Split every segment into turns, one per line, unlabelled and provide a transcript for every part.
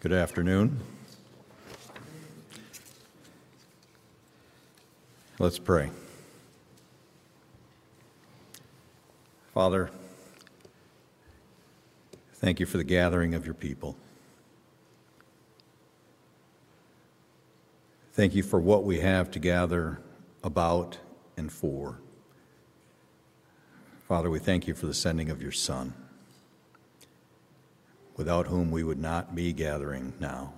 Good afternoon. Let's pray. Father, thank you for the gathering of your people. Thank you for what we have to gather about and for. Father, we thank you for the sending of your Son, without whom we would not be gathering now.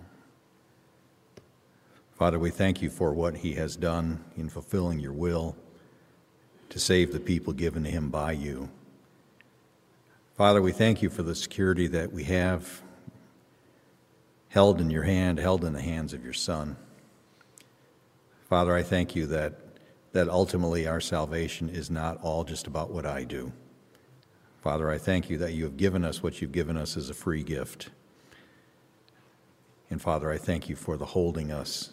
Father, we thank you for what he has done in fulfilling your will to save the people given to him by you. Father, we thank you for the security that we have held in your hand, held in the hands of your Son. Father, I thank you that that ultimately our salvation is not all just about what I do. Father, I thank you that you have given us what you've given us as a free gift. And Father, I thank you for the holding us,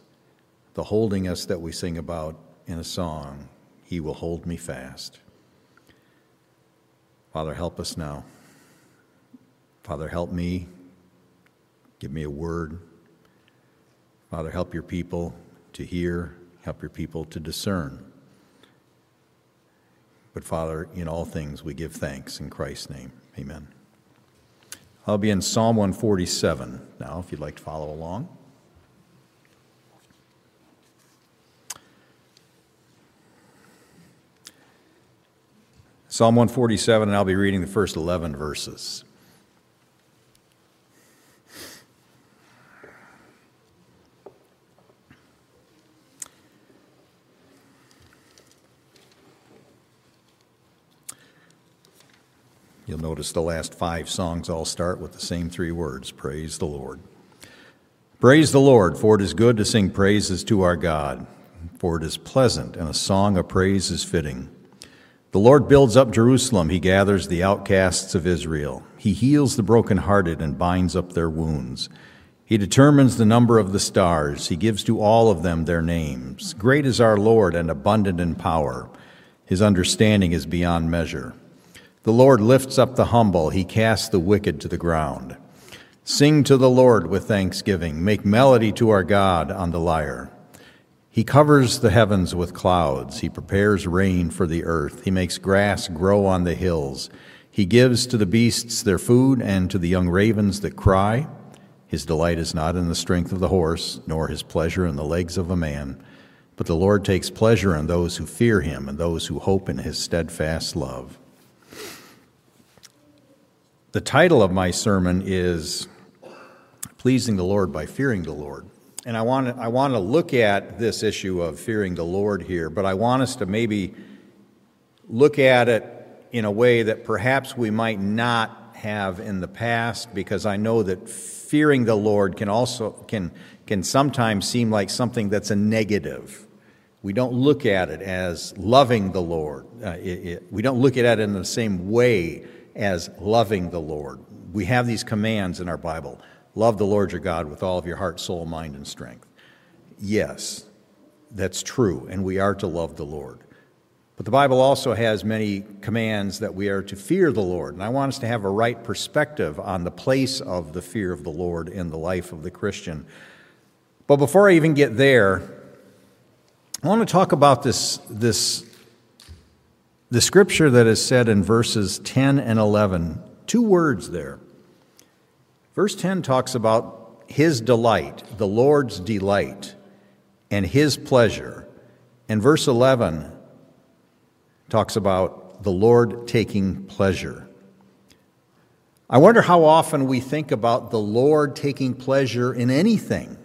the holding us that we sing about in a song, He will hold me fast. Father, help us now. Father, help me. Give me a word. Father, help your people to hear, help your people to discern. But Father, in all things we give thanks in Christ's name. Amen. I'll be in Psalm 147 now, if you'd like to follow along. Psalm 147, and I'll be reading the first 11 verses. You'll notice the last five songs all start with the same three words Praise the Lord. Praise the Lord, for it is good to sing praises to our God, for it is pleasant, and a song of praise is fitting. The Lord builds up Jerusalem, he gathers the outcasts of Israel. He heals the brokenhearted and binds up their wounds. He determines the number of the stars, he gives to all of them their names. Great is our Lord and abundant in power. His understanding is beyond measure. The Lord lifts up the humble, he casts the wicked to the ground. Sing to the Lord with thanksgiving, make melody to our God on the lyre. He covers the heavens with clouds, he prepares rain for the earth, he makes grass grow on the hills. He gives to the beasts their food and to the young ravens that cry. His delight is not in the strength of the horse, nor his pleasure in the legs of a man. But the Lord takes pleasure in those who fear him and those who hope in his steadfast love. The title of my sermon is Pleasing the Lord by Fearing the Lord. And I want, to, I want to look at this issue of fearing the Lord here, but I want us to maybe look at it in a way that perhaps we might not have in the past, because I know that fearing the Lord can also can can sometimes seem like something that's a negative. We don't look at it as loving the Lord. Uh, it, it, we don't look at it in the same way as loving the Lord. We have these commands in our Bible love the Lord your God with all of your heart, soul, mind, and strength. Yes, that's true, and we are to love the Lord. But the Bible also has many commands that we are to fear the Lord. And I want us to have a right perspective on the place of the fear of the Lord in the life of the Christian. But before I even get there, I want to talk about this, this the scripture that is said in verses 10 and 11, two words there. Verse 10 talks about his delight, the Lord's delight, and his pleasure. And verse 11 talks about the Lord taking pleasure. I wonder how often we think about the Lord taking pleasure in anything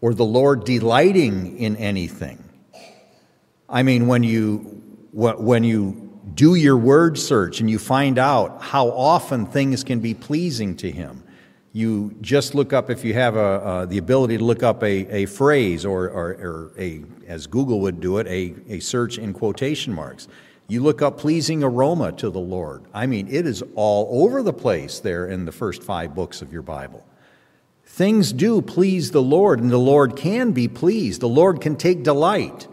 or the Lord delighting in anything. I mean, when you, when you do your word search and you find out how often things can be pleasing to Him, you just look up, if you have a, uh, the ability to look up a, a phrase or, or, or, a, as Google would do it, a, a search in quotation marks. You look up pleasing aroma to the Lord. I mean, it is all over the place there in the first five books of your Bible. Things do please the Lord, and the Lord can be pleased. The Lord can take delight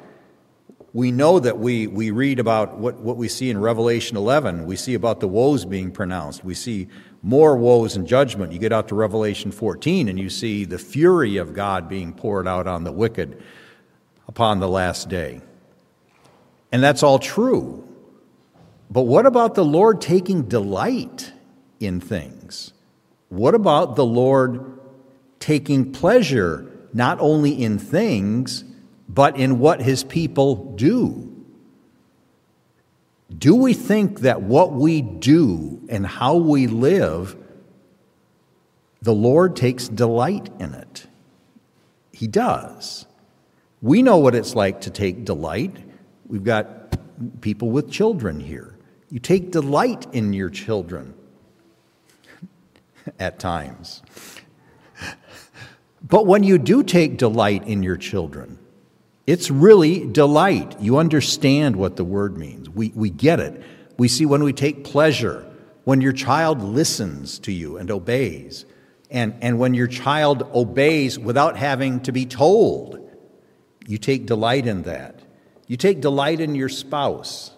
we know that we, we read about what, what we see in Revelation 11. We see about the woes being pronounced. We see more woes and judgment. You get out to Revelation 14 and you see the fury of God being poured out on the wicked upon the last day. And that's all true. But what about the Lord taking delight in things? What about the Lord taking pleasure not only in things, but in what his people do? Do we think that what we do and how we live, the Lord takes delight in it? He does. We know what it's like to take delight. We've got people with children here. You take delight in your children at times. But when you do take delight in your children, it's really delight. You understand what the word means. We, we get it. We see when we take pleasure, when your child listens to you and obeys, and, and when your child obeys without having to be told, you take delight in that. You take delight in your spouse.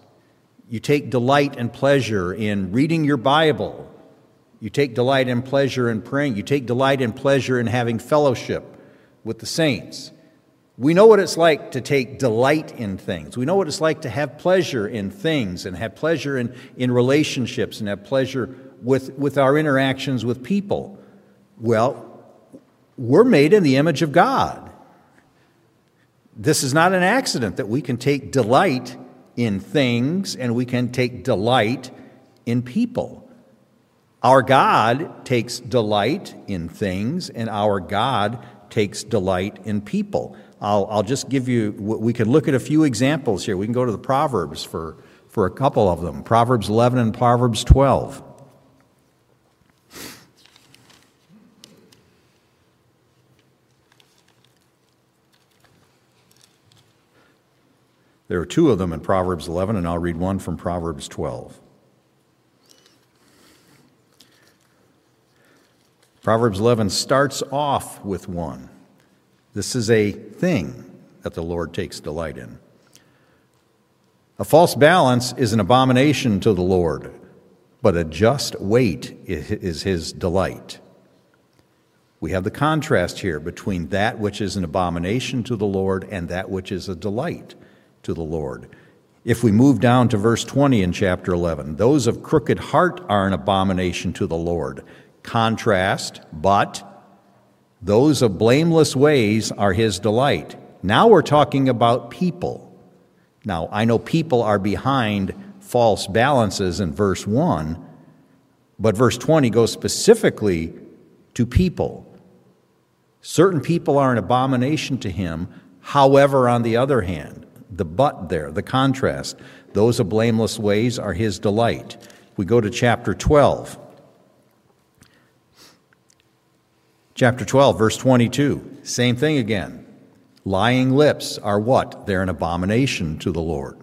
You take delight and pleasure in reading your Bible. You take delight and pleasure in praying. You take delight and pleasure in having fellowship with the saints. We know what it's like to take delight in things. We know what it's like to have pleasure in things and have pleasure in, in relationships and have pleasure with, with our interactions with people. Well, we're made in the image of God. This is not an accident that we can take delight in things and we can take delight in people. Our God takes delight in things and our God takes delight in people. I'll, I'll just give you, we can look at a few examples here. We can go to the Proverbs for, for a couple of them Proverbs 11 and Proverbs 12. There are two of them in Proverbs 11, and I'll read one from Proverbs 12. Proverbs 11 starts off with one. This is a thing that the Lord takes delight in. A false balance is an abomination to the Lord, but a just weight is his delight. We have the contrast here between that which is an abomination to the Lord and that which is a delight to the Lord. If we move down to verse 20 in chapter 11, those of crooked heart are an abomination to the Lord. Contrast, but those of blameless ways are his delight. Now we're talking about people. Now, I know people are behind false balances in verse 1, but verse 20 goes specifically to people. Certain people are an abomination to him. However, on the other hand, the but there, the contrast, those of blameless ways are his delight. We go to chapter 12. Chapter 12, verse 22, same thing again. Lying lips are what? They're an abomination to the Lord.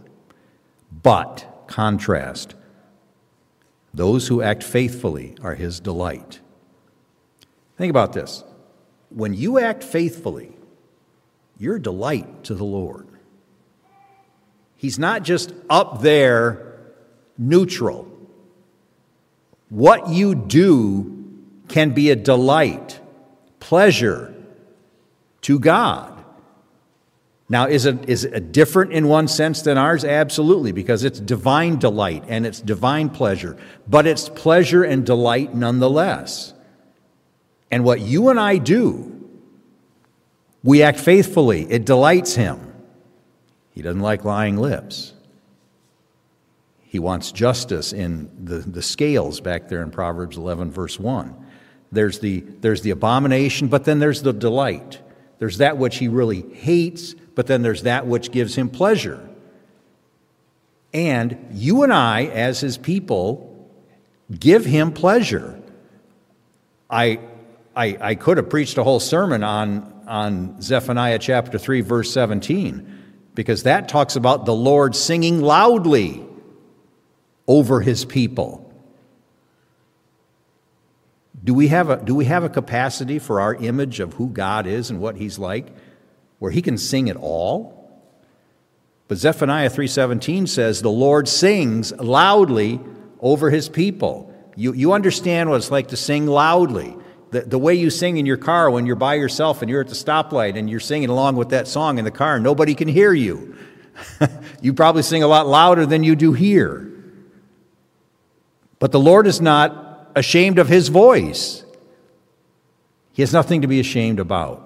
But, contrast, those who act faithfully are his delight. Think about this. When you act faithfully, you're a delight to the Lord. He's not just up there neutral. What you do can be a delight pleasure to God. Now, is it, is it different in one sense than ours? Absolutely, because it's divine delight and it's divine pleasure, but it's pleasure and delight nonetheless. And what you and I do, we act faithfully, it delights Him. He doesn't like lying lips. He wants justice in the, the scales back there in Proverbs 11, verse 1. There's the, there's the abomination, but then there's the delight. There's that which he really hates, but then there's that which gives him pleasure. And you and I, as his people, give him pleasure. I, I, I could have preached a whole sermon on, on Zephaniah chapter 3, verse 17, because that talks about the Lord singing loudly over his people. Do we, have a, do we have a capacity for our image of who God is and what He's like where He can sing it all? But Zephaniah 3:17 says the Lord sings loudly over his people. You, you understand what it's like to sing loudly. The, the way you sing in your car when you're by yourself and you're at the stoplight and you're singing along with that song in the car and nobody can hear you. you probably sing a lot louder than you do here. But the Lord is not ashamed of his voice. He has nothing to be ashamed about.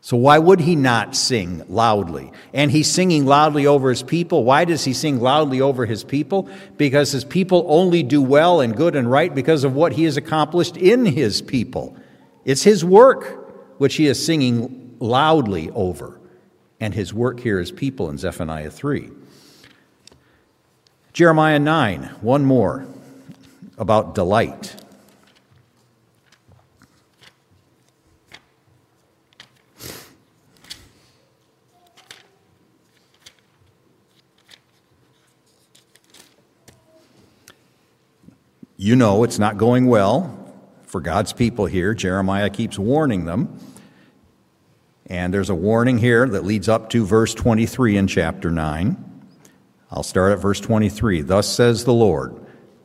So, why would he not sing loudly? And he's singing loudly over his people. Why does he sing loudly over his people? Because his people only do well and good and right because of what he has accomplished in his people. It's his work which he is singing loudly over. And his work here is people in Zephaniah 3. Jeremiah 9, one more about delight. You know it's not going well for God's people here. Jeremiah keeps warning them. And there's a warning here that leads up to verse 23 in chapter 9. I'll start at verse 23. Thus says the Lord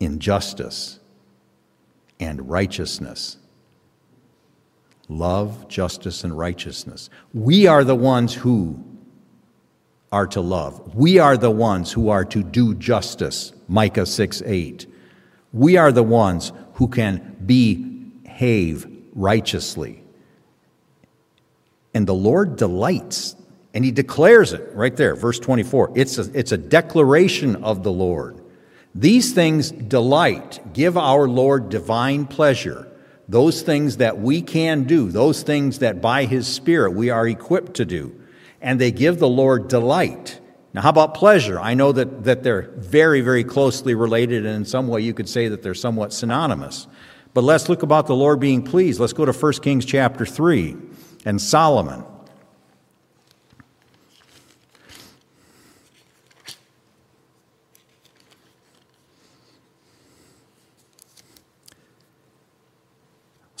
in justice, and righteousness. Love, justice, and righteousness. We are the ones who are to love. We are the ones who are to do justice. Micah 6 8. We are the ones who can behave righteously. And the Lord delights, and He declares it right there, verse 24. It's a, it's a declaration of the Lord. These things delight, give our Lord divine pleasure. Those things that we can do, those things that by His Spirit we are equipped to do. And they give the Lord delight. Now, how about pleasure? I know that, that they're very, very closely related, and in some way you could say that they're somewhat synonymous. But let's look about the Lord being pleased. Let's go to 1 Kings chapter 3 and Solomon.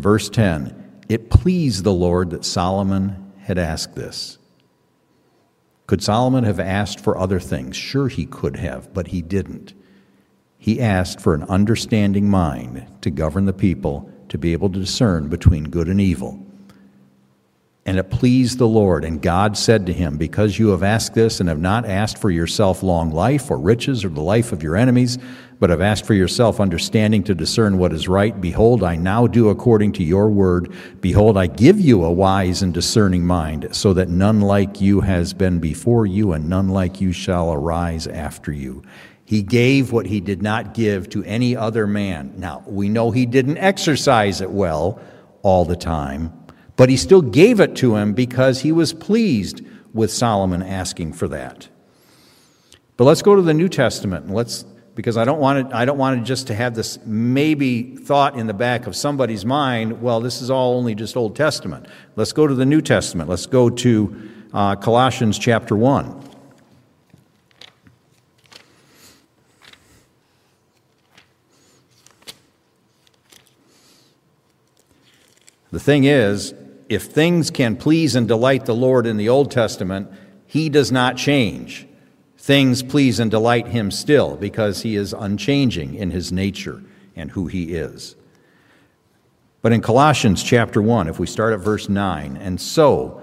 Verse 10 It pleased the Lord that Solomon had asked this. Could Solomon have asked for other things? Sure, he could have, but he didn't. He asked for an understanding mind to govern the people, to be able to discern between good and evil. And it pleased the Lord. And God said to him, Because you have asked this and have not asked for yourself long life or riches or the life of your enemies, but have asked for yourself understanding to discern what is right, behold, I now do according to your word. Behold, I give you a wise and discerning mind, so that none like you has been before you, and none like you shall arise after you. He gave what he did not give to any other man. Now, we know he didn't exercise it well all the time but he still gave it to him because he was pleased with Solomon asking for that. But let's go to the New Testament and let's because I don't want it, I don't want it just to have this maybe thought in the back of somebody's mind, well, this is all only just Old Testament. Let's go to the New Testament. Let's go to uh, Colossians chapter 1. The thing is, if things can please and delight the Lord in the Old Testament, he does not change. Things please and delight him still because he is unchanging in his nature and who he is. But in Colossians chapter 1, if we start at verse 9, and so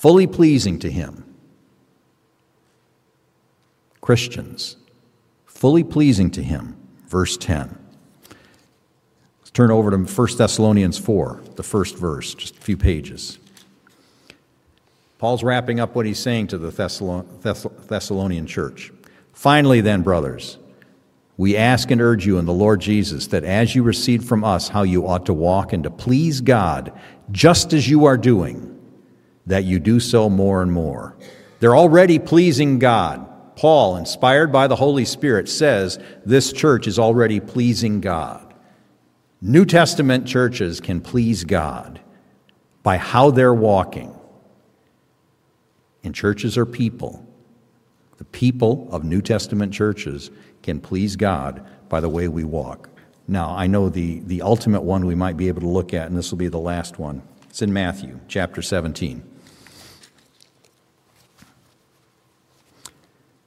fully pleasing to Him. Christians, fully pleasing to Him. Verse 10. Let's turn over to 1 Thessalonians 4, the first verse, just a few pages. Paul's wrapping up what he's saying to the Thessalonian church. Finally, then, brothers, we ask and urge you in the Lord Jesus that as you receive from us how you ought to walk and to please God, just as you are doing, that you do so more and more. They're already pleasing God. Paul, inspired by the Holy Spirit, says this church is already pleasing God. New Testament churches can please God by how they're walking. And churches are people. The people of New Testament churches can please God by the way we walk. Now, I know the, the ultimate one we might be able to look at, and this will be the last one. It's in Matthew chapter 17.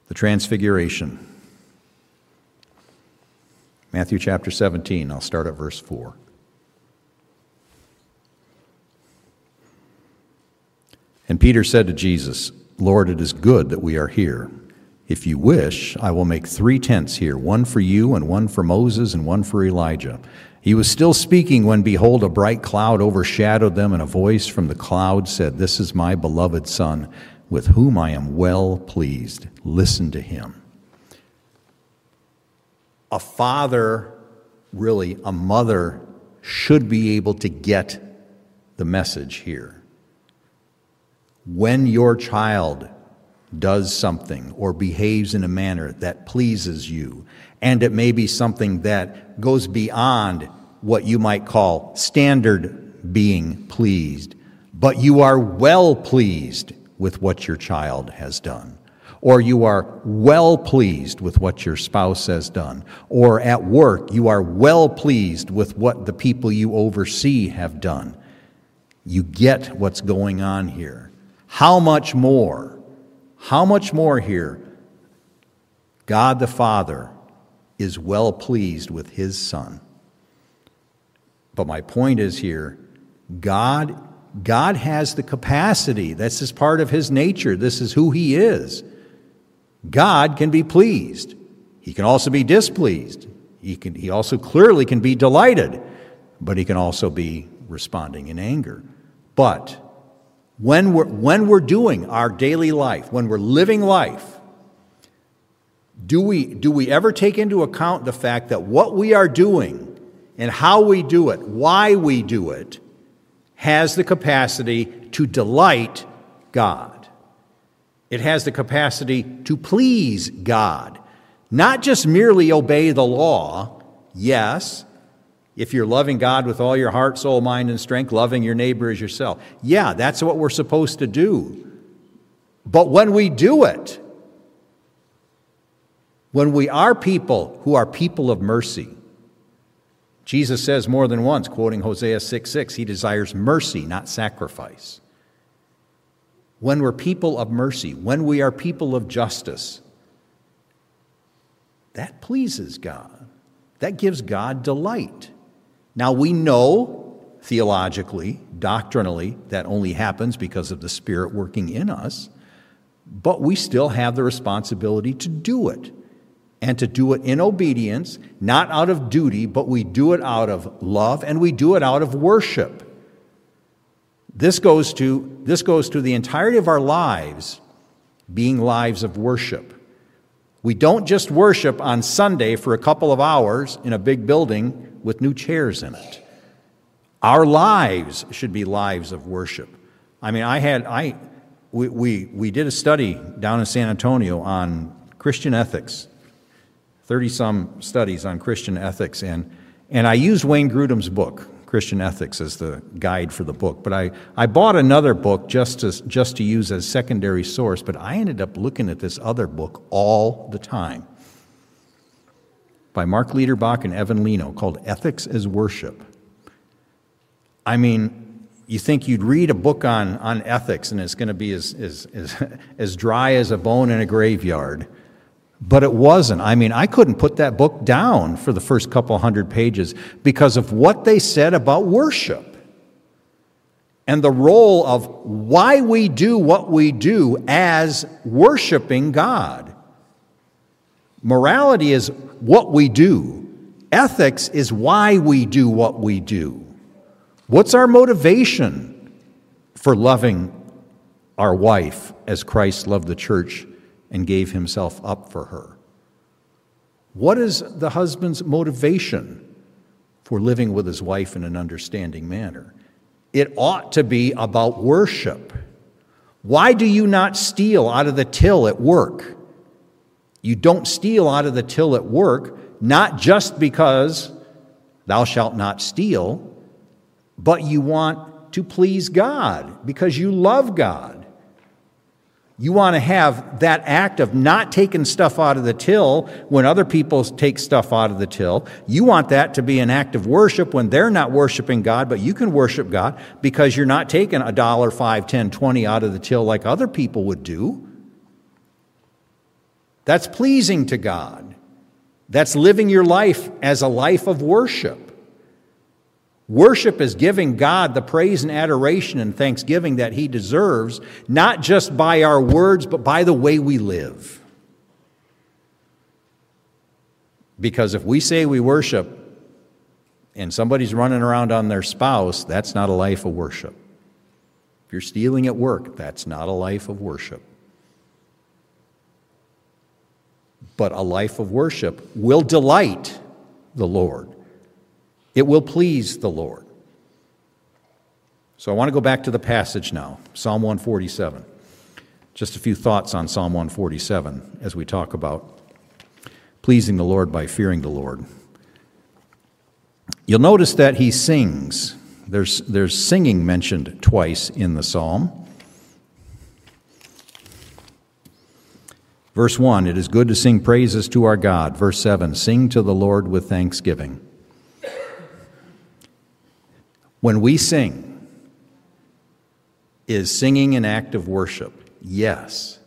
The Transfiguration. Matthew chapter 17, I'll start at verse 4. And Peter said to Jesus, Lord, it is good that we are here. If you wish, I will make three tents here one for you, and one for Moses, and one for Elijah. He was still speaking when, behold, a bright cloud overshadowed them, and a voice from the cloud said, This is my beloved Son with whom I am well pleased. Listen to him. A father, really, a mother, should be able to get the message here. When your child does something or behaves in a manner that pleases you, and it may be something that goes beyond what you might call standard being pleased, but you are well pleased with what your child has done, or you are well pleased with what your spouse has done, or at work you are well pleased with what the people you oversee have done. You get what's going on here. How much more? How much more here? God the Father is well pleased with his Son. But my point is here God God has the capacity. This is part of his nature. This is who he is. God can be pleased. He can also be displeased. He, can, he also clearly can be delighted, but he can also be responding in anger. But when we're, when we're doing our daily life, when we're living life, do we, do we ever take into account the fact that what we are doing and how we do it, why we do it, has the capacity to delight God. It has the capacity to please God, not just merely obey the law. Yes, if you're loving God with all your heart, soul, mind, and strength, loving your neighbor as yourself. Yeah, that's what we're supposed to do. But when we do it, when we are people who are people of mercy, Jesus says more than once, quoting Hosea 6 6, he desires mercy, not sacrifice. When we're people of mercy, when we are people of justice, that pleases God. That gives God delight. Now we know theologically, doctrinally, that only happens because of the Spirit working in us, but we still have the responsibility to do it and to do it in obedience, not out of duty, but we do it out of love and we do it out of worship. This goes to, this goes to the entirety of our lives being lives of worship. We don't just worship on Sunday for a couple of hours in a big building with new chairs in it. Our lives should be lives of worship. I mean, I had, I, we, we, we did a study down in San Antonio on Christian ethics 30 some studies on Christian ethics. And, and I used Wayne Grudem's book, Christian Ethics as the guide for the book. But I, I bought another book just to, just to use as secondary source, but I ended up looking at this other book all the time by Mark Liederbach and Evan Lenow called Ethics as Worship. I mean, you think you'd read a book on, on ethics and it's going to be as, as, as, as dry as a bone in a graveyard. But it wasn't. I mean, I couldn't put that book down for the first couple hundred pages because of what they said about worship and the role of why we do what we do as worshiping God. Morality is what we do, ethics is why we do what we do. What's our motivation for loving our wife as Christ loved the church and gave himself up for her? What is the husband's motivation for living with his wife in an understanding manner? It ought to be about worship. Why do you not steal out of the till at work? You don't steal out of the till at work, not just because thou shalt not steal, but you want to please God because you love God. You want to have that act of not taking stuff out of the till when other people take stuff out of the till. You want that to be an act of worship when they're not worshiping God, but you can worship God because you're not taking a dollar, five, ten, twenty out of the till like other people would do. That's pleasing to God. That's living your life as a life of worship. Worship is giving God the praise and adoration and thanksgiving that He deserves, not just by our words, but by the way we live. Because if we say we worship and somebody's running around on their spouse, that's not a life of worship. If you're stealing at work, that's not a life of worship. But a life of worship will delight the Lord. It will please the Lord. So I want to go back to the passage now, Psalm 147. Just a few thoughts on Psalm 147 as we talk about pleasing the Lord by fearing the Lord. You'll notice that he sings. There's, there's singing mentioned twice in the psalm. Verse 1 It is good to sing praises to our God. Verse 7 Sing to the Lord with thanksgiving. When we sing, is singing an act of worship? Yes.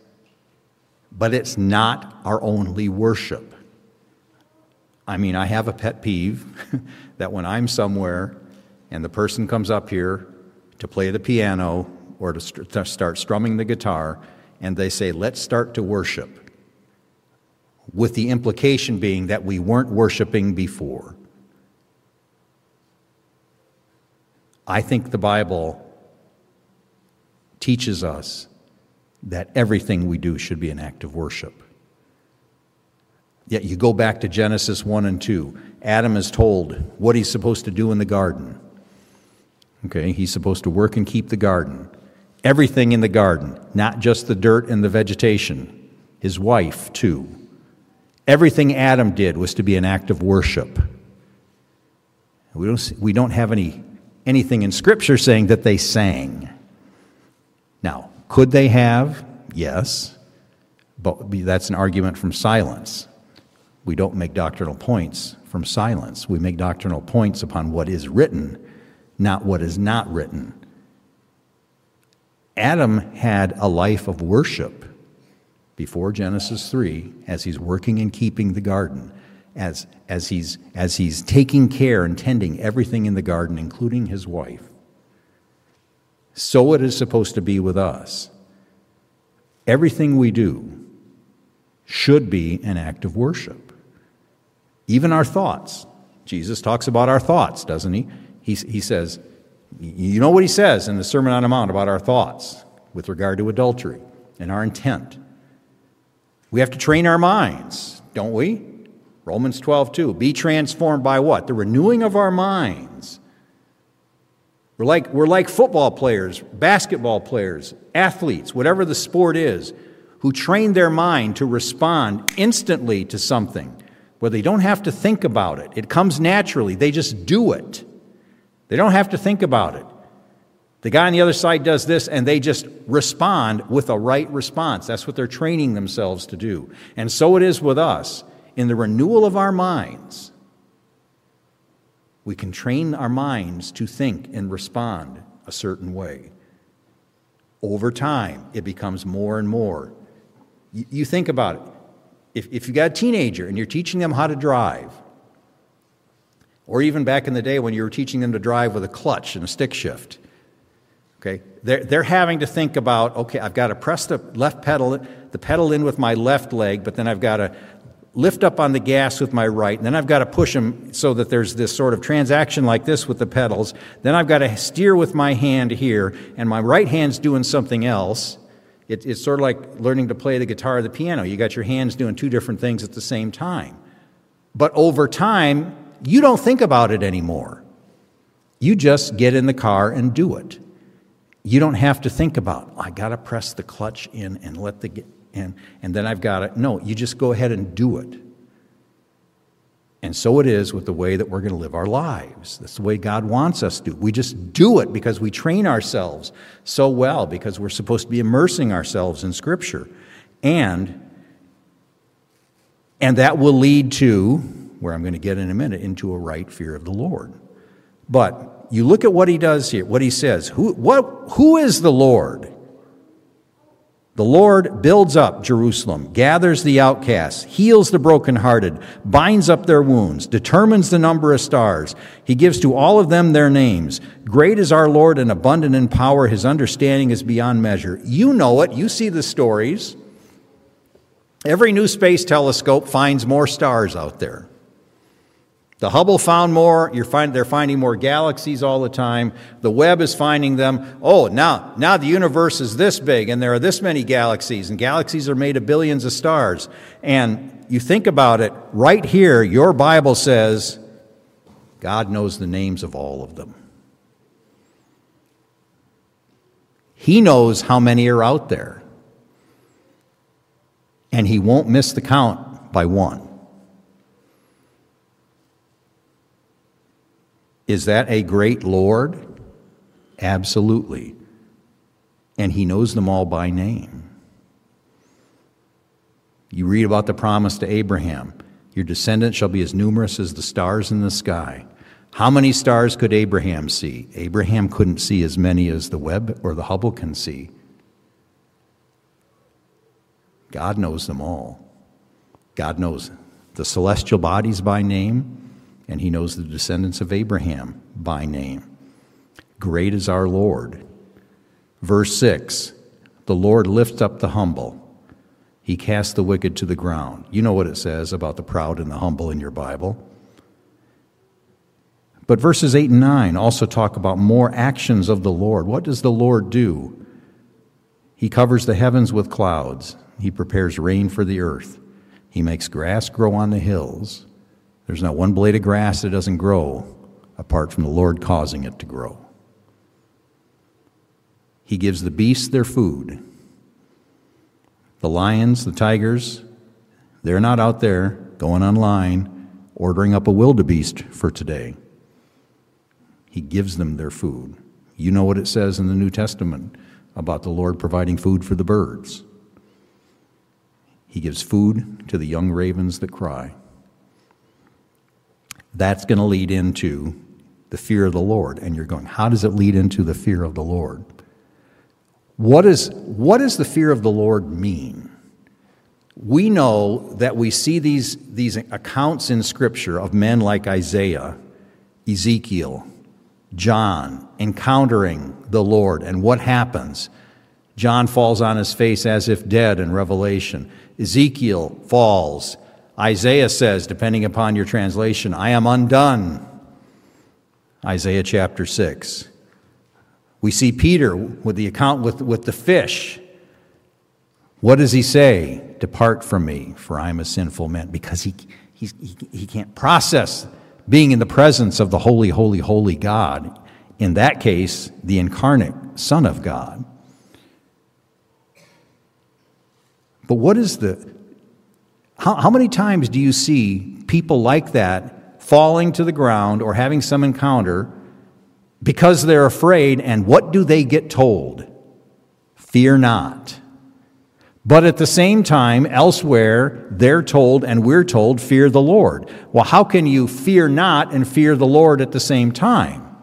But it's not our only worship. I mean, I have a pet peeve that when I'm somewhere and the person comes up here to play the piano or to, st- to start strumming the guitar, and they say, Let's start to worship, with the implication being that we weren't worshiping before. I think the Bible teaches us that everything we do should be an act of worship. Yet you go back to Genesis 1 and 2. Adam is told what he's supposed to do in the garden. Okay, he's supposed to work and keep the garden. Everything in the garden, not just the dirt and the vegetation, his wife, too. Everything Adam did was to be an act of worship. We don't, we don't have any anything in Scripture saying that they sang. Now, could they have? Yes. But that's an argument from silence. We don't make doctrinal points from silence. We make doctrinal points upon what is written, not what is not written. Adam had a life of worship before Genesis 3 as he's working and keeping the garden as, as, he's, as he's taking care and tending everything in the garden, including his wife. So it is supposed to be with us. Everything we do should be an act of worship. Even our thoughts. Jesus talks about our thoughts, doesn't he? He, he says, you know what he says in the Sermon on the Mount about our thoughts with regard to adultery and our intent. We have to train our minds, don't we? Romans 12, 2. Be transformed by what? The renewing of our minds. We're like, we're like football players, basketball players, athletes, whatever the sport is, who train their mind to respond instantly to something where they don't have to think about it. It comes naturally, they just do it. They don't have to think about it. The guy on the other side does this, and they just respond with a right response. That's what they're training themselves to do. And so it is with us. In the renewal of our minds, we can train our minds to think and respond a certain way. Over time, it becomes more and more. You, think about it. If, if you got a teenager and you're teaching them how to drive, or even back in the day when you were teaching them to drive with a clutch and a stick shift, okay, they're, they're having to think about, okay, I've got to press the left pedal, the pedal in with my left leg, but then I've got to lift up on the gas with my right, and then I've got to push them so that there's this sort of transaction like this with the pedals. Then I've got to steer with my hand here, and my right hand's doing something else. It, it's sort of like learning to play the guitar or the piano. You got your hands doing two different things at the same time. But over time, you don't think about it anymore. You just get in the car and do it. You don't have to think about, I got to press the clutch in and let the and, and then I've got it. No, you just go ahead and do it. And so it is with the way that we're going to live our lives. That's the way God wants us to. We just do it because we train ourselves so well, because we're supposed to be immersing ourselves in Scripture. And, and that will lead to, where I'm going to get in a minute, into a right fear of the Lord. But you look at what he does here, what he says. Who, what, who is the Lord? The Lord builds up Jerusalem, gathers the outcasts, heals the brokenhearted, binds up their wounds, determines the number of stars. He gives to all of them their names. Great is our Lord and abundant in power. His understanding is beyond measure. You know it. You see the stories. Every new space telescope finds more stars out there. The Hubble found more. Find, they're finding more galaxies all the time. The Webb is finding them. Oh, now, now the universe is this big, and there are this many galaxies, and galaxies are made of billions of stars. And you think about it, right here, your Bible says God knows the names of all of them. He knows how many are out there. And He won't miss the count by one. Is that a great Lord? Absolutely. And he knows them all by name. You read about the promise to Abraham Your descendants shall be as numerous as the stars in the sky. How many stars could Abraham see? Abraham couldn't see as many as the Webb or the Hubble can see. God knows them all. God knows the celestial bodies by name and he knows the descendants of Abraham by name. Great is our Lord. Verse 6 The Lord lifts up the humble, he casts the wicked to the ground. You know what it says about the proud and the humble in your Bible. But verses 8 and 9 also talk about more actions of the Lord. What does the Lord do? He covers the heavens with clouds. He prepares rain for the earth. He makes grass grow on the hills. There's not one blade of grass that doesn't grow apart from the Lord causing it to grow. He gives the beasts their food. The lions, the tigers, they're not out there going online ordering up a wildebeest for today. He gives them their food. You know what it says in the New Testament about the Lord providing food for the birds. He gives food to the young ravens that cry that's going to lead into the fear of the Lord. And you're going, how does it lead into the fear of the Lord? What, is, what does the fear of the Lord mean? We know that we see these, these accounts in Scripture of men like Isaiah, Ezekiel, John encountering the Lord. And what happens? John falls on his face as if dead in Revelation. Ezekiel falls. Isaiah says, depending upon your translation, I am undone. Isaiah chapter 6. We see Peter with the account with, with the fish. What does he say? Depart from me, for I am a sinful man. Because he, he, he, he can't process being in the presence of the holy, holy, holy God. In that case, the incarnate Son of God. But what is the how, how many times do you see people like that falling to the ground or having some encounter because they're afraid, and what do they get told? Fear not. But at the same time, elsewhere, they're told and we're told, fear the Lord. Well, how can you fear not and fear the Lord at the same time?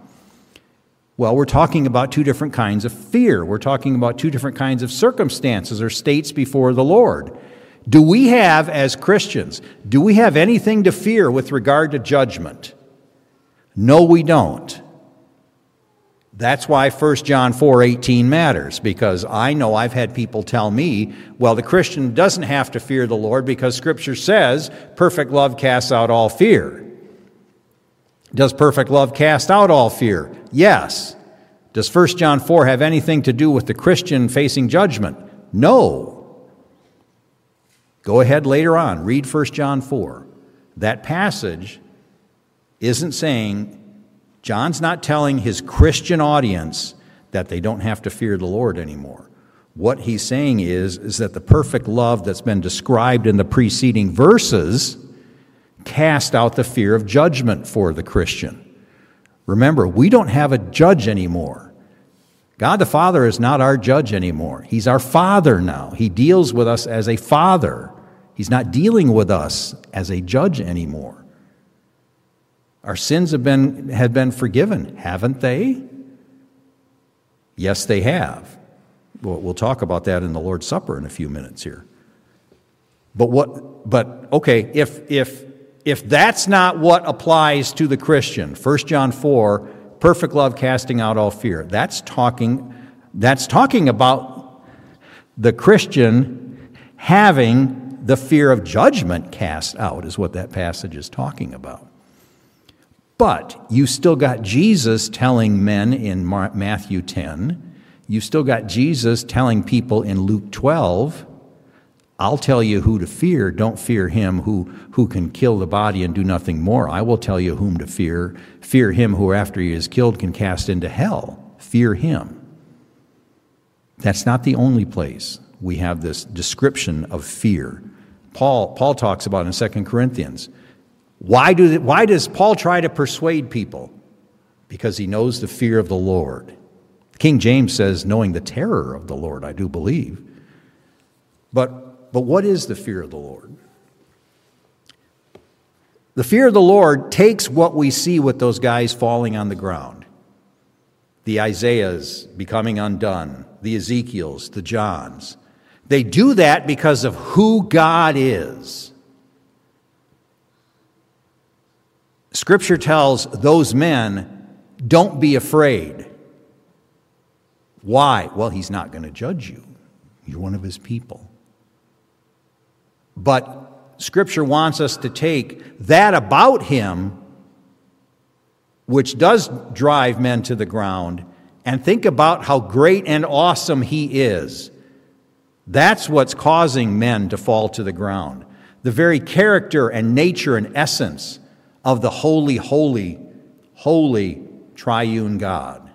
Well, we're talking about two different kinds of fear. We're talking about two different kinds of circumstances or states before the Lord. Do we have, as Christians, do we have anything to fear with regard to judgment? No, we don't. That's why 1 John 4:18 matters because I know I've had people tell me, well the Christian doesn't have to fear the Lord because scripture says perfect love casts out all fear. Does perfect love cast out all fear? Yes. Does 1 John 4 have anything to do with the Christian facing judgment? No. Go ahead later on, read 1 John 4. That passage isn't saying John's not telling his Christian audience that they don't have to fear the Lord anymore. What he's saying is, is that the perfect love that's been described in the preceding verses cast out the fear of judgment for the Christian. Remember, we don't have a judge anymore. God the Father is not our judge anymore. He's our Father now. He deals with us as a Father. He's not dealing with us as a judge anymore. Our sins have been, have been forgiven, haven't they? Yes, they have. Well, We'll talk about that in the Lord's Supper in a few minutes here. But what but okay, if if if that's not what applies to the Christian, 1 John 4, perfect love casting out all fear. That's talking that's talking about the Christian having the fear of judgment cast out is what that passage is talking about. But you still got Jesus telling men in Matthew 10. You still got Jesus telling people in Luke 12, I'll tell you who to fear. Don't fear him who, who can kill the body and do nothing more. I will tell you whom to fear. Fear him who, after he is killed, can cast into hell. Fear him. That's not the only place we have this description of fear. Paul, Paul talks about in 2 Corinthians. Why, do, why does Paul try to persuade people? Because he knows the fear of the Lord. King James says, knowing the terror of the Lord, I do believe. But, but what is the fear of the Lord? The fear of the Lord takes what we see with those guys falling on the ground the Isaiahs becoming undone, the Ezekiels, the Johns. They do that because of who God is. Scripture tells those men, don't be afraid. Why? Well, he's not going to judge you. You're one of his people. But Scripture wants us to take that about him, which does drive men to the ground, and think about how great and awesome he is. That's what's causing men to fall to the ground. The very character and nature and essence of the holy, holy, holy triune God.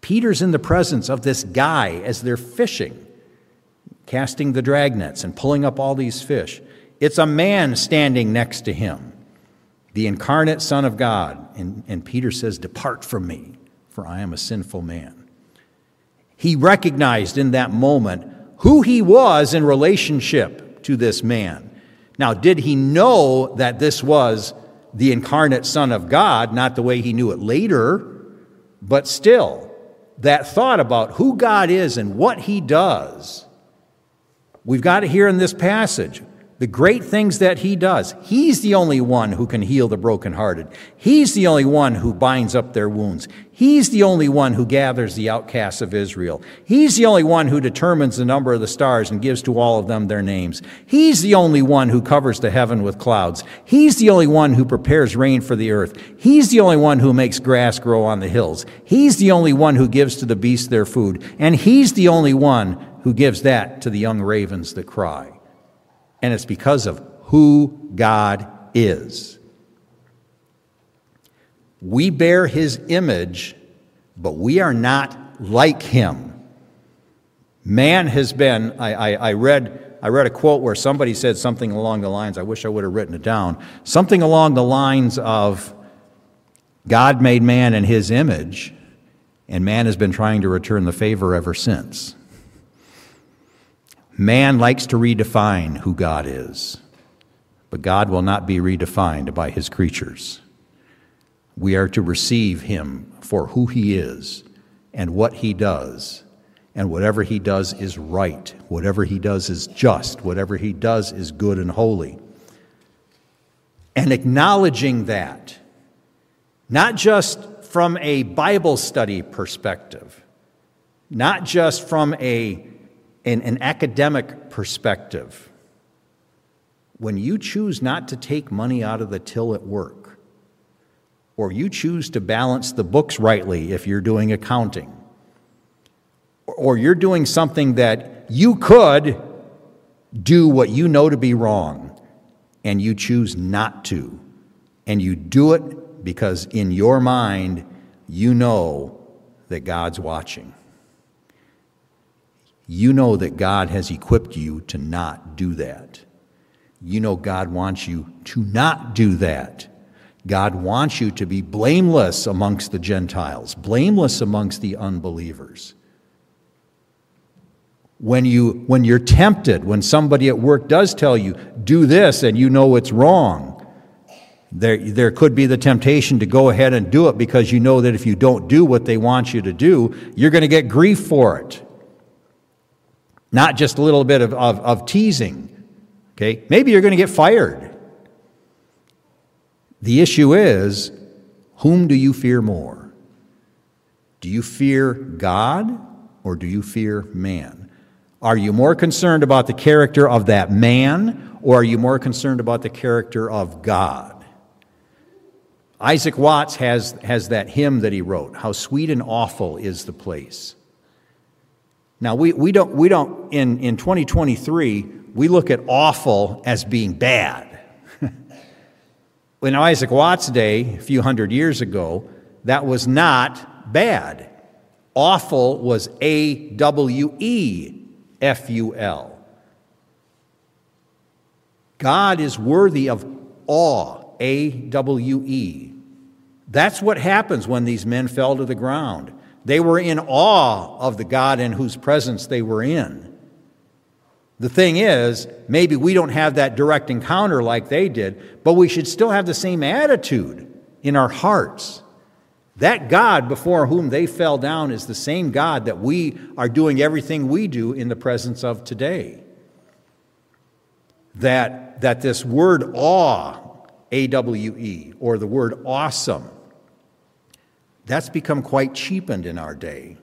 Peter's in the presence of this guy as they're fishing, casting the dragnets and pulling up all these fish. It's a man standing next to him, the incarnate Son of God. And, and Peter says, Depart from me, for I am a sinful man. He recognized in that moment who he was in relationship to this man. Now, did he know that this was the incarnate Son of God, not the way he knew it later, but still, that thought about who God is and what he does, we've got it here in this passage the great things that he does. He's the only one who can heal the brokenhearted. He's the only one who binds up their wounds. He's the only one who gathers the outcasts of Israel. He's the only one who determines the number of the stars and gives to all of them their names. He's the only one who covers the heaven with clouds. He's the only one who prepares rain for the earth. He's the only one who makes grass grow on the hills. He's the only one who gives to the beasts their food. And he's the only one who gives that to the young ravens that cry and it's because of who God is. We bear his image, but we are not like him. Man has been, I, I, I, read, I read a quote where somebody said something along the lines, I wish I would have written it down, something along the lines of God made man in his image, and man has been trying to return the favor ever since. Man likes to redefine who God is, but God will not be redefined by his creatures. We are to receive him for who he is and what he does. And whatever he does is right. Whatever he does is just. Whatever he does is good and holy. And acknowledging that, not just from a Bible study perspective, not just from a, an, an academic perspective. When you choose not to take money out of the till at work, or you choose to balance the books rightly if you're doing accounting, or you're doing something that you could do what you know to be wrong, and you choose not to, and you do it because in your mind you know that God's watching. You know that God has equipped you to not do that. You know God wants you to not do that. God wants you to be blameless amongst the Gentiles, blameless amongst the unbelievers. When, you, when you're tempted, when somebody at work does tell you, do this, and you know it's wrong, there, there could be the temptation to go ahead and do it because you know that if you don't do what they want you to do, you're going to get grief for it. Not just a little bit of, of, of teasing. Okay? Maybe you're going to get fired. The issue is whom do you fear more? Do you fear God or do you fear man? Are you more concerned about the character of that man or are you more concerned about the character of God? Isaac Watts has, has that hymn that he wrote, How Sweet and Awful is the Place. Now, we, we don't, we don't in, in 2023, we look at awful as being bad. in Isaac Watts' day, a few hundred years ago, that was not bad. Awful was A W E F U L. God is worthy of awe, A W E. That's what happens when these men fell to the ground. They were in awe of the God in whose presence they were in. The thing is, maybe we don't have that direct encounter like they did, but we should still have the same attitude in our hearts. That God before whom they fell down is the same God that we are doing everything we do in the presence of today. That, that this word awe, A W E, or the word awesome, that's become quite cheapened in our day.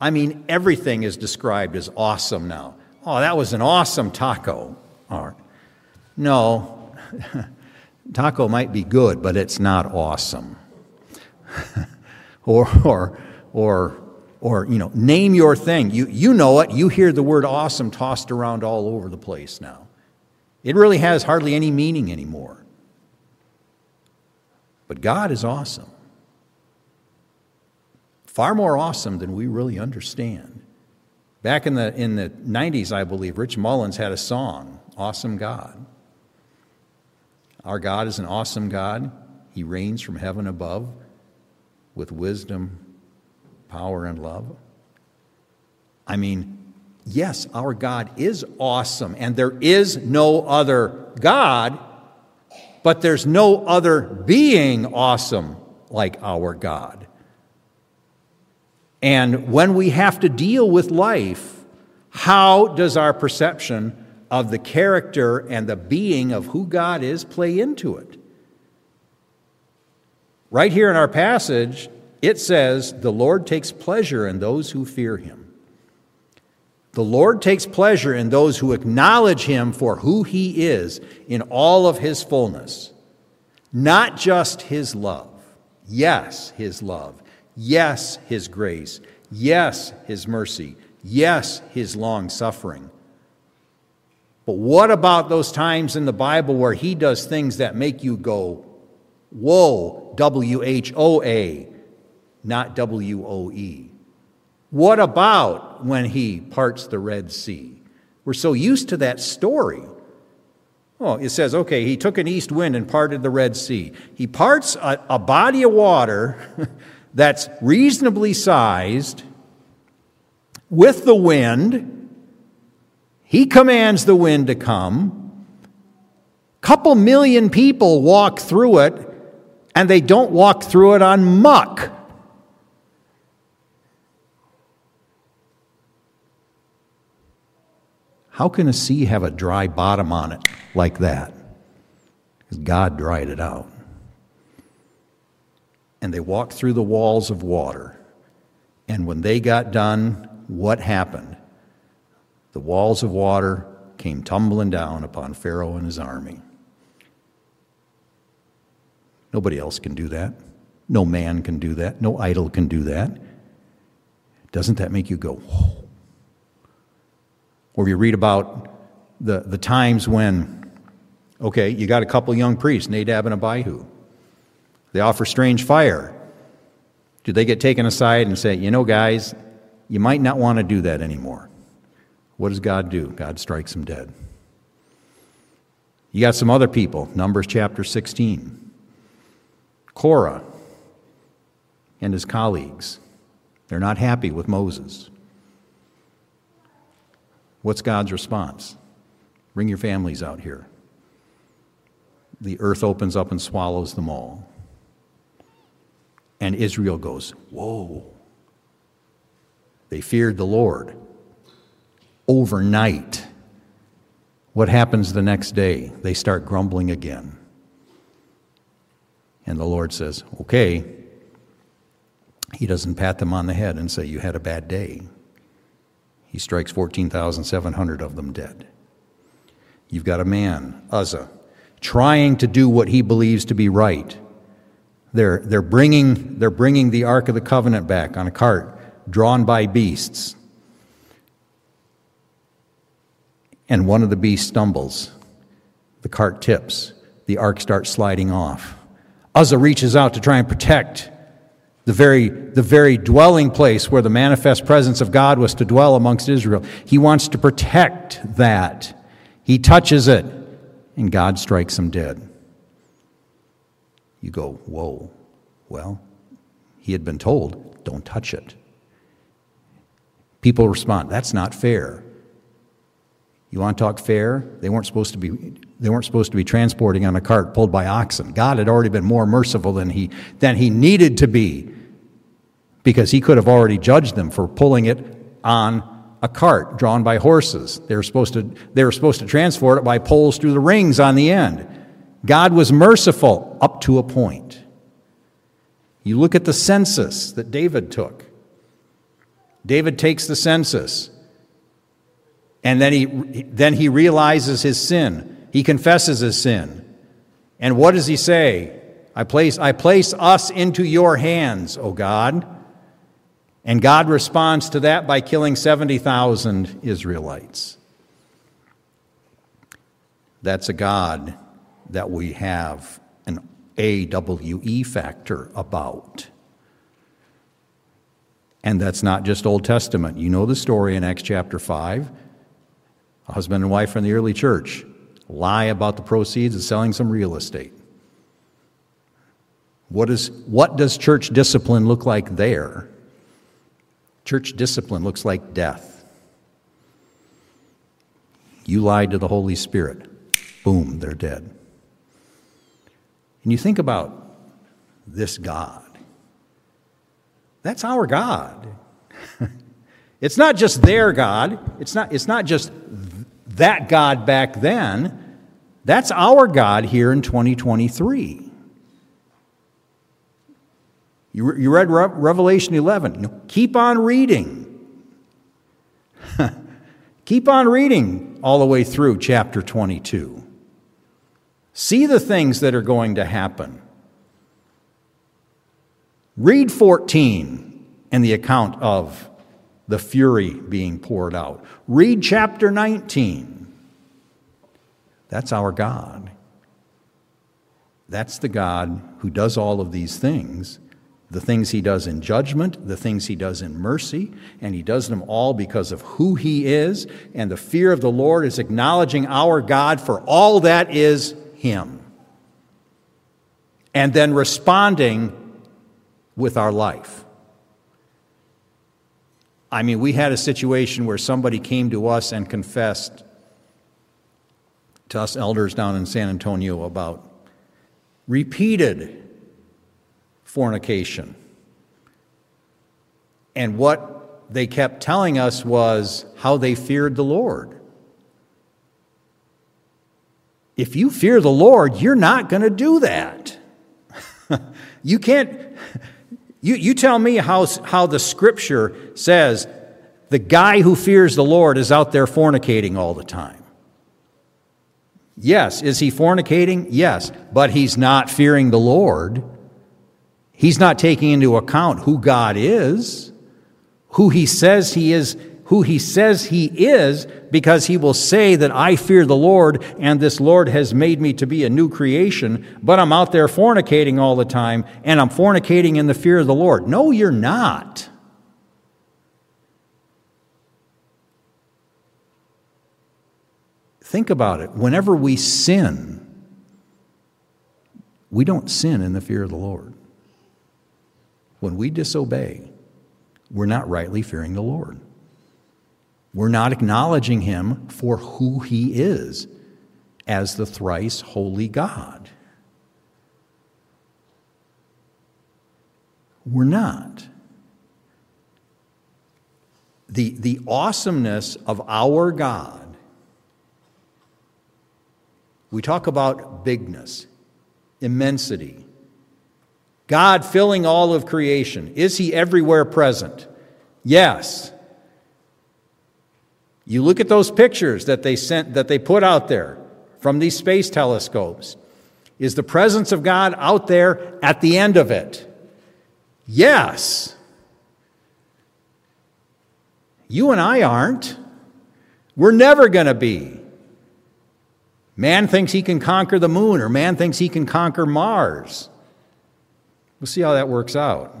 I mean, everything is described as awesome now. Oh, that was an awesome taco. Or, no, taco might be good, but it's not awesome. or, or, or, or, you know, name your thing. You, you know it. You hear the word awesome tossed around all over the place now. It really has hardly any meaning anymore. But God is awesome. Far more awesome than we really understand. Back in the, in the 90s, I believe, Rich Mullins had a song, Awesome God. Our God is an awesome God. He reigns from heaven above with wisdom, power, and love. I mean, yes, our God is awesome, and there is no other God, but there's no other being awesome like our God. And when we have to deal with life, how does our perception of the character and the being of who God is play into it? Right here in our passage, it says, The Lord takes pleasure in those who fear him. The Lord takes pleasure in those who acknowledge him for who he is in all of his fullness, not just his love. Yes, his love. Yes, his grace. Yes, his mercy. Yes, his long suffering. But what about those times in the Bible where he does things that make you go, whoa, W H O A, not W O E? What about when he parts the Red Sea? We're so used to that story. Oh, it says, okay, he took an east wind and parted the Red Sea. He parts a, a body of water that's reasonably sized with the wind. He commands the wind to come. Couple million people walk through it, and they don't walk through it on muck. How can a sea have a dry bottom on it like that? God dried it out. And they walked through the walls of water. And when they got done, what happened? The walls of water came tumbling down upon Pharaoh and his army. Nobody else can do that. No man can do that. No idol can do that. Doesn't that make you go, whoa? Or you read about the, the times when, okay, you got a couple young priests, Nadab and Abihu. They offer strange fire. Do they get taken aside and say, you know, guys, you might not want to do that anymore? What does God do? God strikes them dead. You got some other people, Numbers chapter 16. Korah and his colleagues. They're not happy with Moses. What's God's response? Bring your families out here. The earth opens up and swallows them all. And Israel goes, Whoa. They feared the Lord. Overnight, what happens the next day? They start grumbling again. And the Lord says, Okay. He doesn't pat them on the head and say, You had a bad day. He strikes 14,700 of them dead. You've got a man, Uzzah, trying to do what he believes to be right. They're, they're, bringing, they're bringing the Ark of the Covenant back on a cart drawn by beasts. And one of the beasts stumbles. The cart tips. The ark starts sliding off. Uzzah reaches out to try and protect the very, the very dwelling place where the manifest presence of God was to dwell amongst Israel. He wants to protect that. He touches it, and God strikes him dead. You go, whoa. Well, he had been told, don't touch it. People respond, that's not fair. You want to talk fair? They weren't supposed to be they weren't supposed to be transporting on a cart pulled by oxen. God had already been more merciful than he than he needed to be because he could have already judged them for pulling it on a cart drawn by horses. They were supposed to they were supposed to transport it by poles through the rings on the end. God was merciful up to a point. You look at the census that David took. David takes the census. And then he, then he realizes his sin. He confesses his sin. And what does he say? I place, I place us into your hands, O God. And God responds to that by killing 70,000 Israelites. That's a God that we have an AWE factor about. And that's not just Old Testament. You know the story in Acts chapter 5 a husband and wife from the early church lie about the proceeds of selling some real estate. What, is, what does church discipline look like there? Church discipline looks like death. You lied to the Holy Spirit. Boom, they're dead. And you think about this God. That's our God. it's not just their God. It's not, it's not just that God back then. That's our God here in 2023. You, you read Re- Revelation 11. No, keep on reading. keep on reading all the way through chapter 22. See the things that are going to happen. Read 14 and the account of the fury being poured out. Read chapter 19. That's our God. That's the God who does all of these things the things he does in judgment, the things he does in mercy, and he does them all because of who he is. And the fear of the Lord is acknowledging our God for all that is him. And then responding with our life. I mean, we had a situation where somebody came to us and confessed to us elders down in San Antonio about repeated fornication. And what they kept telling us was how they feared the Lord. If you fear the Lord, you're not going to do that. you can't. You, you tell me how, how the scripture says the guy who fears the Lord is out there fornicating all the time. Yes. Is he fornicating? Yes. But he's not fearing the Lord. He's not taking into account who God is, who he says he is, who he says he is, because he will say that I fear the Lord and this Lord has made me to be a new creation, but I'm out there fornicating all the time and I'm fornicating in the fear of the Lord. No, you're not. Think about it. Whenever we sin, we don't sin in the fear of the Lord. When we disobey, we're not rightly fearing the Lord. We're not acknowledging Him for who He is as the thrice holy God. We're not. The, the awesomeness of our God, we talk about bigness, immensity, God filling all of creation. Is he everywhere present? Yes. You look at those pictures that they sent that they put out there from these space telescopes. Is the presence of God out there at the end of it? Yes. You and I aren't. We're never going to be. Man thinks he can conquer the moon, or man thinks he can conquer Mars. We'll see how that works out.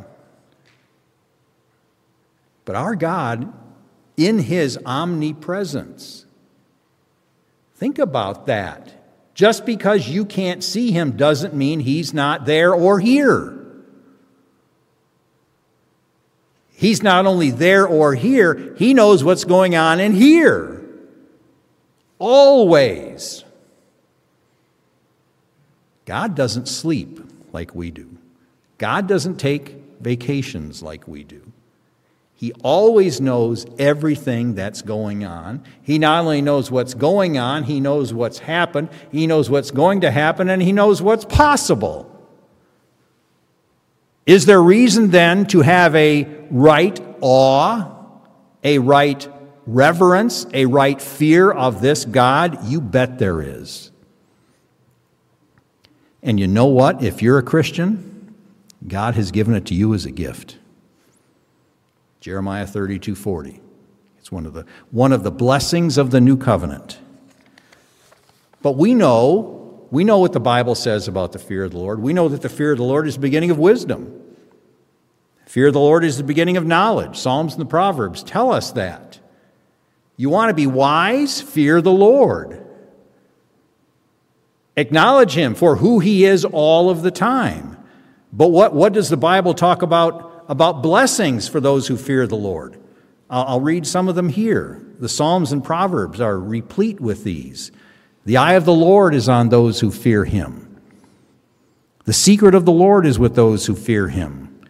But our God, in His omnipresence, think about that. Just because you can't see Him doesn't mean He's not there or here. He's not only there or here, He knows what's going on in here. Always. God doesn't sleep like we do. God doesn't take vacations like we do. He always knows everything that's going on. He not only knows what's going on, he knows what's happened, he knows what's going to happen, and he knows what's possible. Is there reason then to have a right awe, a right reverence, a right fear of this God? You bet there is. And you know what? If you're a Christian, God has given it to you as a gift. Jeremiah 32 40. It's one of the, one of the blessings of the new covenant. But we know, we know what the Bible says about the fear of the Lord. We know that the fear of the Lord is the beginning of wisdom. Fear of the Lord is the beginning of knowledge. Psalms and the Proverbs tell us that. You want to be wise? Fear the Lord. Acknowledge Him for who He is all of the time. But what, what does the Bible talk about, about blessings for those who fear the Lord? I'll, read some of them here. The Psalms and Proverbs are replete with these. The eye of the Lord is on those who fear him. The secret of the Lord is with those who fear him.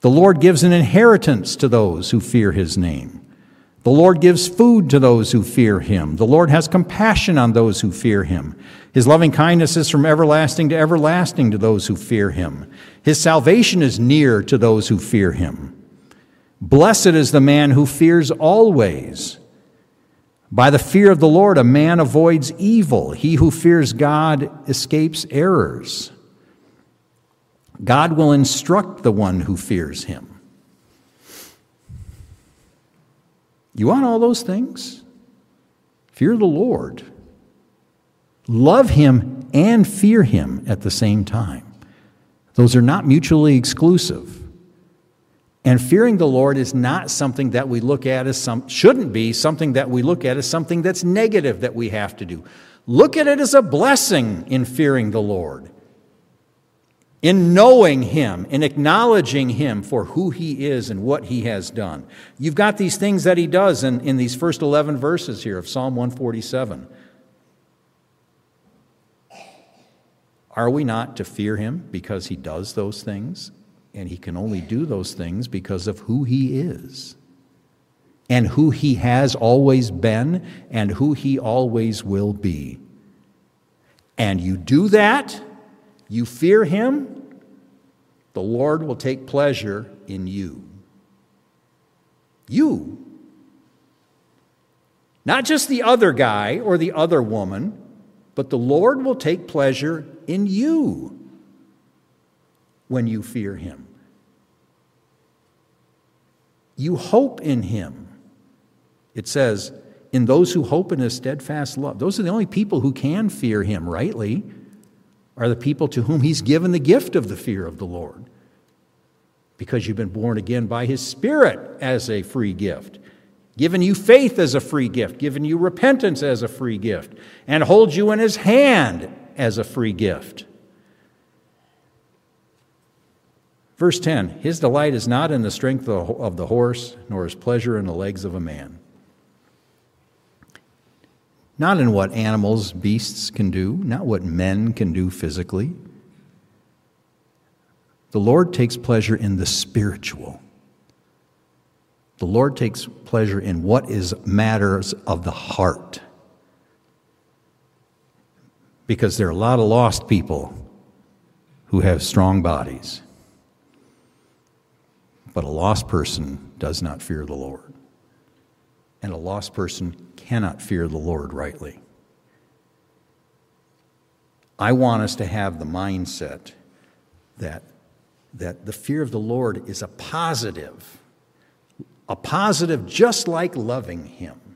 The Lord gives an inheritance to those who fear his name. The Lord gives food to those who fear him. The Lord has compassion on those who fear him. His loving kindness is from everlasting to everlasting to those who fear him. His salvation is near to those who fear him. Blessed is the man who fears always. By the fear of the Lord, a man avoids evil. He who fears God escapes errors. God will instruct the one who fears him. You want all those things? Fear the Lord. Love Him and fear Him at the same time. Those are not mutually exclusive. And fearing the Lord is not something that we look at as some, shouldn't be something that we look at as something that's negative that we have to do. Look at it as a blessing in fearing the Lord, in knowing Him, in acknowledging Him for who He is and what He has done. You've got these things that He does in, in these first 11 verses here of Psalm 147. Are we not to fear Him because He does those things? And he can only do those things because of who he is and who he has always been and who he always will be. And you do that, you fear him, the Lord will take pleasure in you. You. Not just the other guy or the other woman, but the Lord will take pleasure in you when you fear him. You hope in him. It says, in those who hope in his steadfast love. Those are the only people who can fear him rightly, are the people to whom he's given the gift of the fear of the Lord. Because you've been born again by his Spirit as a free gift, given you faith as a free gift, given you repentance as a free gift, and holds you in his hand as a free gift. Verse 10 His delight is not in the strength of the horse, nor his pleasure in the legs of a man. Not in what animals, beasts can do, not what men can do physically. The Lord takes pleasure in the spiritual. The Lord takes pleasure in what is matters of the heart. Because there are a lot of lost people who have strong bodies. But a lost person does not fear the Lord. And a lost person cannot fear the Lord rightly. I want us to have the mindset that, that the fear of the Lord is a positive, a positive just like loving Him.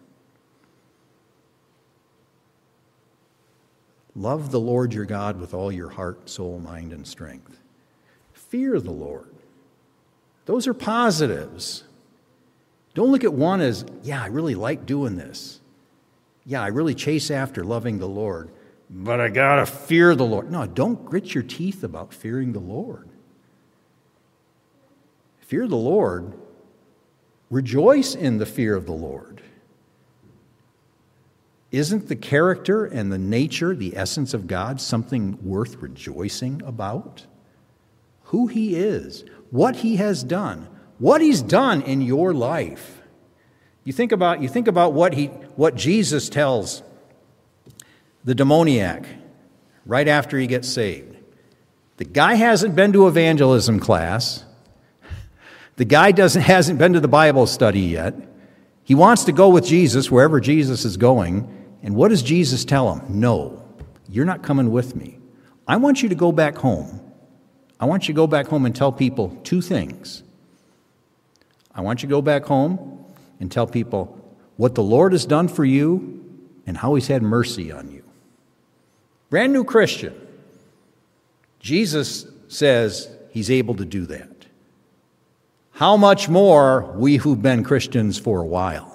Love the Lord your God with all your heart, soul, mind, and strength. Fear the Lord. Those are positives. Don't look at one as, yeah, I really like doing this. Yeah, I really chase after loving the Lord, but I got to fear the Lord. No, don't grit your teeth about fearing the Lord. Fear the Lord. Rejoice in the fear of the Lord. Isn't the character and the nature, the essence of God, something worth rejoicing about? Who He is, what he has done, what he's done in your life. You think about, you think about what, he, what Jesus tells the demoniac right after he gets saved. The guy hasn't been to evangelism class. The guy doesn't, hasn't been to the Bible study yet. He wants to go with Jesus wherever Jesus is going. And what does Jesus tell him? No, you're not coming with me. I want you to go back home I want you to go back home and tell people two things. I want you to go back home and tell people what the Lord has done for you and how He's had mercy on you. Brand new Christian. Jesus says He's able to do that. How much more we who've been Christians for a while?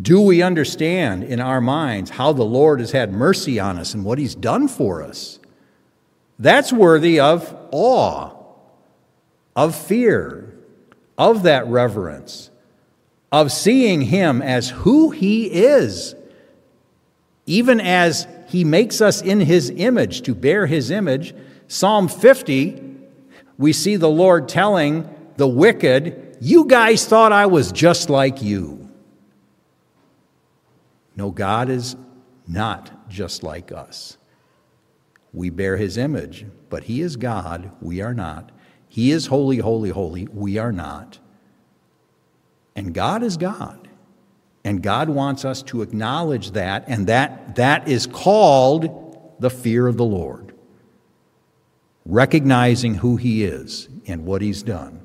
Do we understand in our minds how the Lord has had mercy on us and what He's done for us? That's worthy of awe, of fear, of that reverence, of seeing Him as who He is, even as He makes us in His image, to bear His image. Psalm 50, we see the Lord telling the wicked, You guys thought I was just like you. No, God is not just like us. We bear his image, but he is God, we are not. He is holy, holy, holy, we are not. And God is God. And God wants us to acknowledge that, and that, that is called the fear of the Lord. Recognizing who He is and what He's done,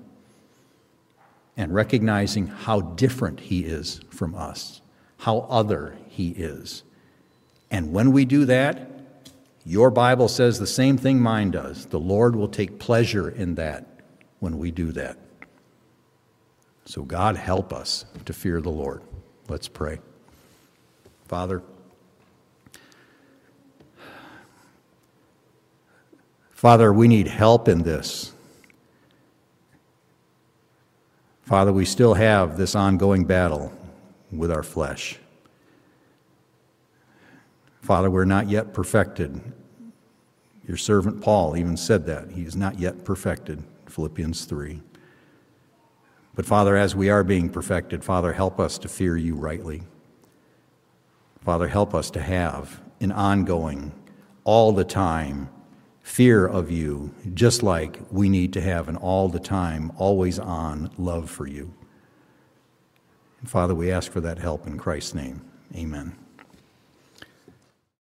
and recognizing how different He is from us, how other He is. And when we do that, Your Bible says the same thing mine does. The Lord will take pleasure in that when we do that. So, God, help us to fear the Lord. Let's pray. Father, Father, we need help in this. Father, we still have this ongoing battle with our flesh. Father, we're not yet perfected. Your servant Paul even said that. He is not yet perfected, Philippians 3. But Father, as we are being perfected, Father, help us to fear you rightly. Father, help us to have an ongoing, all the time fear of you, just like we need to have an all the time, always on love for you. And Father, we ask for that help in Christ's name. Amen.